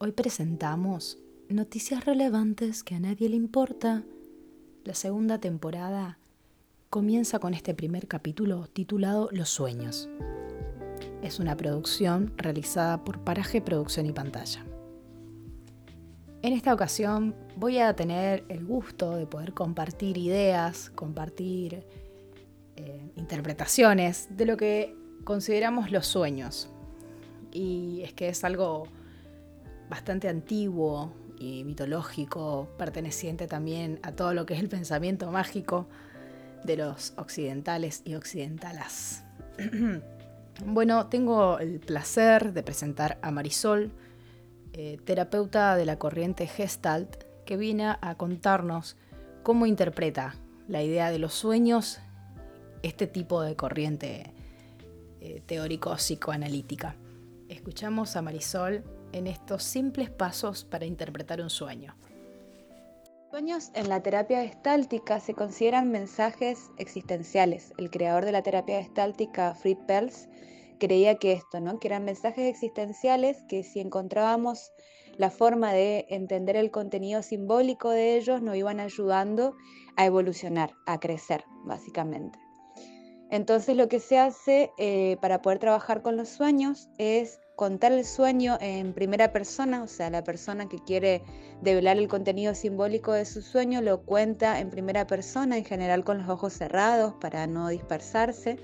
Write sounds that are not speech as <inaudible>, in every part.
Hoy presentamos Noticias relevantes que a nadie le importa. La segunda temporada comienza con este primer capítulo titulado Los sueños. Es una producción realizada por Paraje Producción y Pantalla. En esta ocasión voy a tener el gusto de poder compartir ideas, compartir eh, interpretaciones de lo que consideramos los sueños. Y es que es algo bastante antiguo y mitológico, perteneciente también a todo lo que es el pensamiento mágico de los occidentales y occidentalas. <clears throat> bueno, tengo el placer de presentar a Marisol, eh, terapeuta de la corriente Gestalt, que viene a contarnos cómo interpreta la idea de los sueños este tipo de corriente eh, teórico-psicoanalítica. Escuchamos a Marisol en estos simples pasos para interpretar un sueño. Sueños en la terapia gestáltica se consideran mensajes existenciales. El creador de la terapia gestáltica, Fritz Perls, creía que esto, ¿no? Que eran mensajes existenciales que si encontrábamos la forma de entender el contenido simbólico de ellos nos iban ayudando a evolucionar, a crecer, básicamente. Entonces lo que se hace eh, para poder trabajar con los sueños es contar el sueño en primera persona, o sea, la persona que quiere develar el contenido simbólico de su sueño lo cuenta en primera persona, en general con los ojos cerrados para no dispersarse,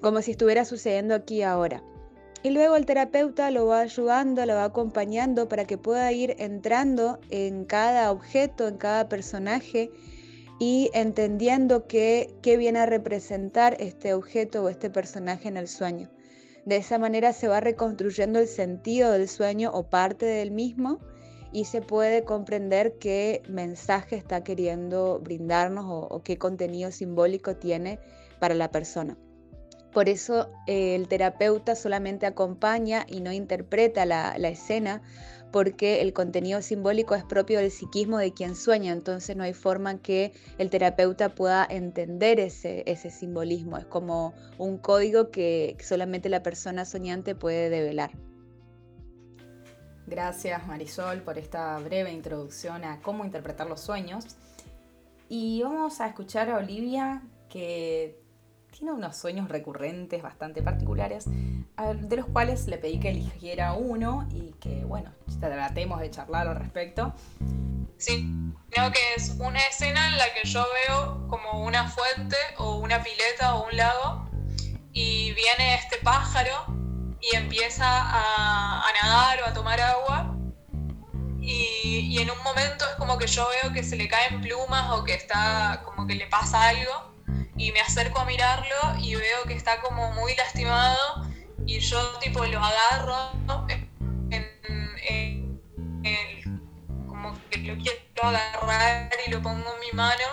como si estuviera sucediendo aquí ahora. Y luego el terapeuta lo va ayudando, lo va acompañando para que pueda ir entrando en cada objeto, en cada personaje y entendiendo qué, qué viene a representar este objeto o este personaje en el sueño. De esa manera se va reconstruyendo el sentido del sueño o parte del mismo y se puede comprender qué mensaje está queriendo brindarnos o, qué contenido simbólico tiene para la persona. Por eso eh, el terapeuta solamente acompaña y no interpreta la, la escena porque el contenido simbólico es propio del psiquismo de quien sueña, entonces no hay forma que el terapeuta pueda entender ese, ese simbolismo, es como un código que solamente la persona soñante puede develar. Gracias Marisol por esta breve introducción a cómo interpretar los sueños. Y vamos a escuchar a Olivia que tiene unos sueños recurrentes bastante particulares, de los cuales le pedí que eligiera uno y que, bueno, tratemos de charlar al respecto. Sí, creo que es una escena en la que yo veo como una fuente o una pileta o un lago y viene este pájaro y empieza a, nadar o a tomar agua y, y, en un momento es como que yo veo que se le caen plumas o que está como que le pasa algo y me acerco a mirarlo y veo que está como muy lastimado y yo tipo lo agarro en, como que lo quiero agarrar y lo pongo en mi mano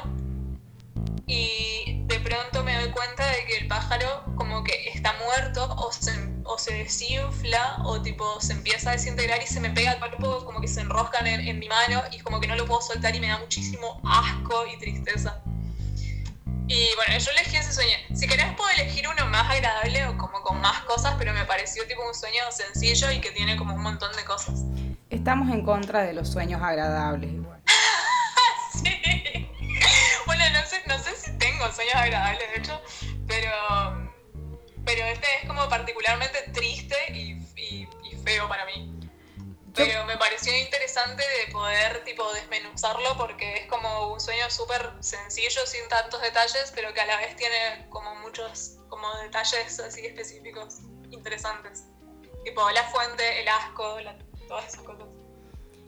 y de pronto me doy cuenta de que el pájaro como que está muerto o se, o se desinfla o tipo se empieza a desintegrar y se me pega al cuerpo como que se enroscan en, en mi mano y como que no lo puedo soltar y me da muchísimo asco y tristeza. Y bueno, yo elegí ese sueño. Si querés puedo elegir uno más agradable o como con más cosas, pero me pareció tipo un sueño sencillo y que tiene como un montón de cosas. Estamos en contra de los sueños agradables igual. <laughs> sí. Bueno, no sé, no sé si tengo sueños agradables, de hecho, pero, pero este es como particularmente triste y, y feo para mí. Pero me pareció interesante de poder tipo desmenuzarlo porque es como un sueño súper sencillo, sin tantos detalles, pero que a la vez tiene como muchos como detalles así específicos interesantes. Tipo la fuente, el asco, todas esas cosas.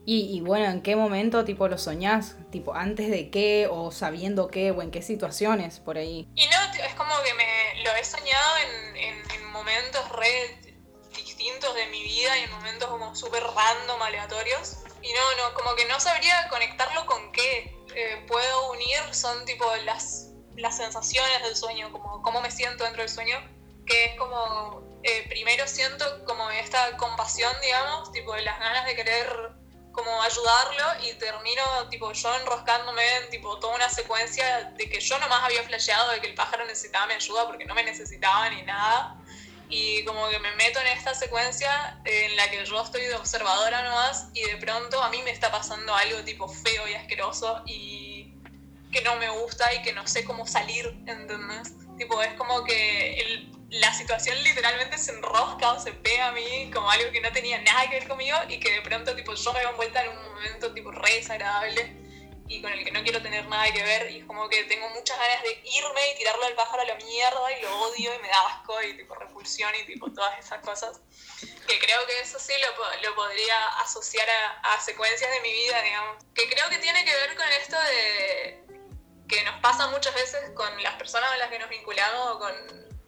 Y, y, bueno, ¿en qué momento tipo lo soñás? Tipo, ¿antes de qué? ¿O sabiendo qué? ¿O en qué situaciones por ahí? Y no, es como que me lo he soñado en, en, en momentos re distintos de mi vida y en momentos como súper random, aleatorios. Y no, no, como que no sabría conectarlo con qué eh, puedo unir, son tipo las, las sensaciones del sueño, como cómo me siento dentro del sueño, que es como, eh, primero siento como esta compasión, digamos, tipo las ganas de querer como ayudarlo y termino tipo yo enroscándome en tipo toda una secuencia de que yo nomás había flasheado de que el pájaro necesitaba mi ayuda porque no me necesitaba ni nada y como que me meto en esta secuencia en la que yo estoy de observadora nomás y de pronto a mí me está pasando algo tipo feo y asqueroso y que no me gusta y que no sé cómo salir, ¿entendés? Tipo, es como que la situación literalmente se enrosca o se pega a mí como algo que no tenía nada que ver conmigo y que de pronto tipo yo me veo envuelta en un momento tipo re desagradable y con el que no quiero tener nada que ver y es como que tengo muchas ganas de irme y tirarlo al pájaro a la mierda y lo odio y me da asco y tipo repulsión y tipo todas esas cosas que creo que eso sí lo, lo podría asociar a, a, secuencias de mi vida digamos. Que creo que tiene que ver con esto de que nos pasa muchas veces con las personas con las que nos vinculamos o con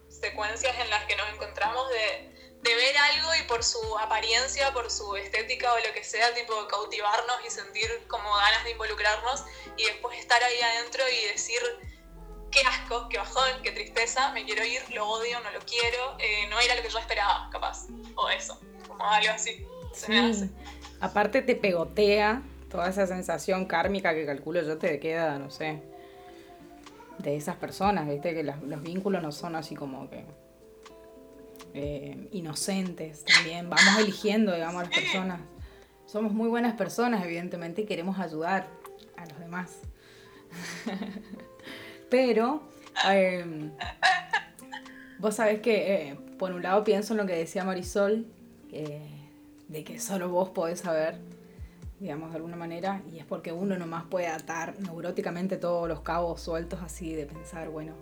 secuencias en las que nos encontramos de de ver algo y por su apariencia, por su estética o lo que sea, tipo cautivarnos y sentir como ganas de involucrarnos y después estar ahí adentro y decir qué asco, qué bajón, qué tristeza, me quiero ir, lo odio, no lo quiero, eh, no era lo que yo esperaba, capaz, o eso, como algo así. Sí. Aparte te pegotea toda esa sensación kármica que calculo yo te queda, no sé, de esas personas, viste, que los vínculos no son así como que eh, inocentes también. Vamos eligiendo, digamos, a las personas. Somos muy buenas personas, evidentemente, y queremos ayudar a los demás. <laughs> Pero, em, vos sabés que, eh, por un lado, pienso en lo que decía Marisol, de que solo vos podés saber, digamos, de alguna manera, y es porque uno nomás puede atar neuróticamente todos los cabos sueltos así de pensar, bueno,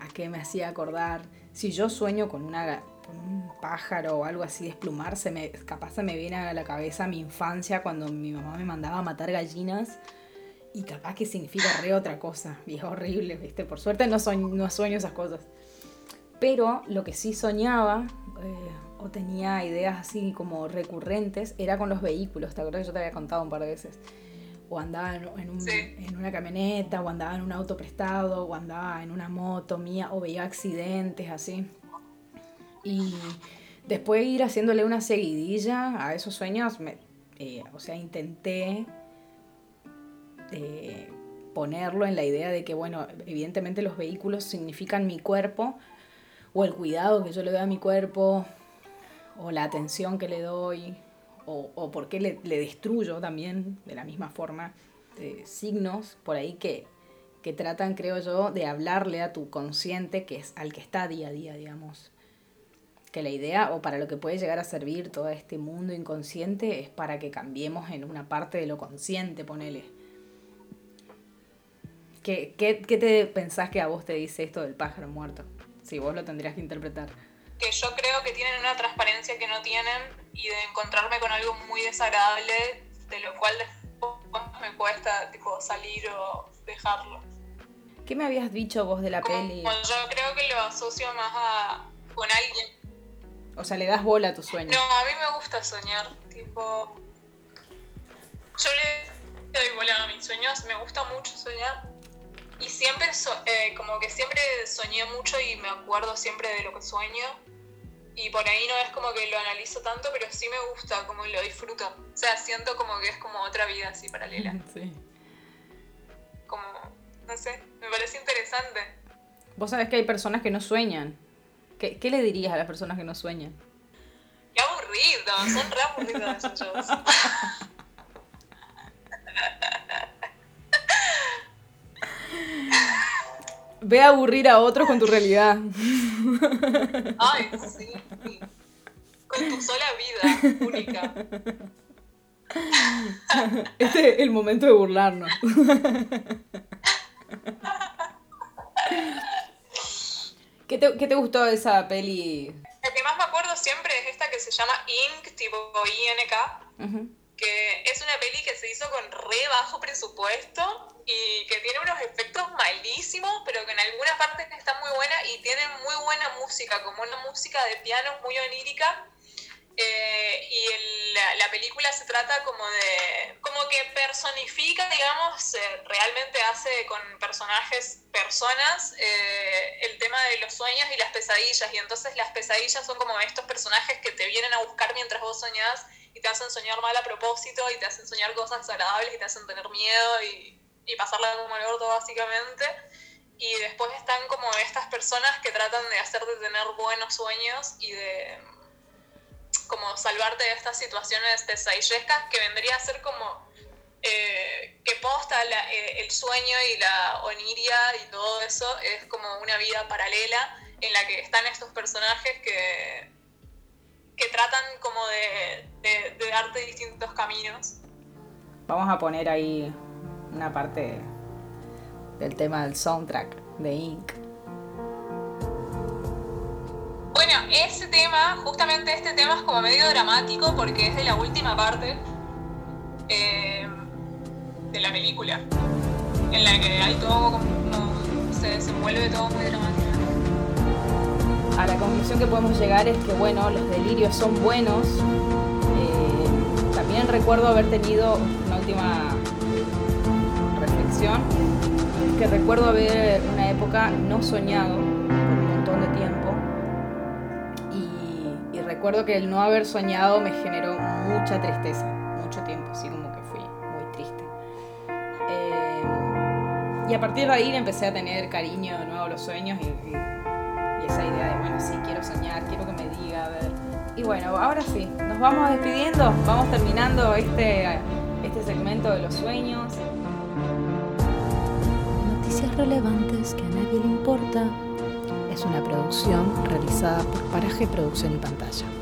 a qué me hacía acordar. Si yo sueño con, un pájaro o algo así desplumarse, me, capaz se me viene a la cabeza mi infancia cuando mi mamá me mandaba a matar gallinas. Y capaz que significa re otra cosa. <laughs> Y es horrible, ¿viste? Por suerte no, no sueño esas cosas. Pero lo que sí soñaba, eh, o tenía ideas así como recurrentes, era con los vehículos. ¿Te acuerdas yo te había contado un par de veces? O andaba en, en, una camioneta, o andaba en un auto prestado, o andaba en una moto mía, o veía accidentes así. Y después de ir haciéndole una seguidilla a esos sueños, me, eh, o sea, intenté eh, ponerlo en la idea de que, bueno, evidentemente los vehículos significan mi cuerpo, o el cuidado que yo le doy a mi cuerpo, o la atención que le doy, o, o por qué le, destruyo también de la misma forma, signos por ahí que, que tratan, creo yo, de hablarle a tu consciente, que es al que está día a día, digamos. Que la idea, o para lo que puede llegar a servir todo este mundo inconsciente, es para que cambiemos en una parte de lo consciente, ponele. ¿Qué, qué, qué te pensás que a vos te dice esto del pájaro muerto? Si vos lo tendrías que interpretar que yo creo que tienen una transparencia que no tienen y de encontrarme con algo muy desagradable, de lo cual después me cuesta tipo, salir o dejarlo. ¿Qué me habías dicho vos de la peli? yo creo que lo asocio más a, con alguien. O sea, le das bola a tu sueño. No, a mí me gusta soñar. Tipo. Yo le doy bola a mis sueños, me gusta mucho soñar. Y siempre, eh, como que siempre soñé mucho y me acuerdo siempre de lo que sueño y por ahí no es como que lo analizo tanto, pero sí me gusta, como lo disfruto. O sea, siento como que es como otra vida así paralela. <laughs> Sí. Como, no sé, me parece interesante. Vos sabés que hay personas que no sueñan. ¿Qué, qué le dirías a las personas que no sueñan? Qué aburrido, son re aburridos esos Ve a aburrir a otros con tu realidad. <laughs> Ay, sí. Con tu sola vida única. Este es el momento de burlarnos. ¿Qué te, ¿Qué te gustó de esa peli? El que más me acuerdo siempre es esta que se llama Ink, tipo INK que es una peli que se hizo con re bajo presupuesto y que tiene unos efectos malísimos, pero que en algunas partes está muy buena y tiene muy buena música, como una música de piano muy onírica. Eh, y la, película se trata como de, como que personifica, digamos, eh, realmente hace con personajes, personas, eh, el tema de los sueños y las pesadillas. Y entonces las pesadillas son como estos personajes que te vienen a buscar mientras vos soñás y te hacen soñar mal a propósito y te hacen soñar cosas desagradables y te hacen tener miedo y, y pasarla como el orto básicamente. y después están como estas personas que tratan de hacerte tener buenos sueños y de como salvarte de estas situaciones pesadillescas que vendría a ser como eh, que posta eh, el sueño y la oniria y todo eso es como una vida paralela en la que están estos personajes que, que tratan como de, de darte distintos caminos. Vamos a poner ahí una parte del tema del soundtrack de Inc. Bueno, ese tema, justamente este tema es como medio dramático porque es de la última parte eh, de la película, en la que hay todo como, se desenvuelve todo muy dramático. A la conclusión que podemos llegar es que, bueno, los delirios son buenos. Eh, también recuerdo haber tenido una última reflexión que recuerdo haber una época no soñado por un montón de tiempo y, recuerdo que el no haber soñado me generó mucha tristeza, mucho tiempo, así como que fui muy triste. Eh, y a partir de ahí empecé a tener cariño de nuevo a los sueños y, esa idea de, bueno, sí, quiero soñar, quiero que me diga, a ver. Y bueno, ahora sí, nos vamos despidiendo, vamos terminando este, este segmento de los sueños relevantes que a nadie le importa es una producción realizada por Paraje Producción y Pantalla.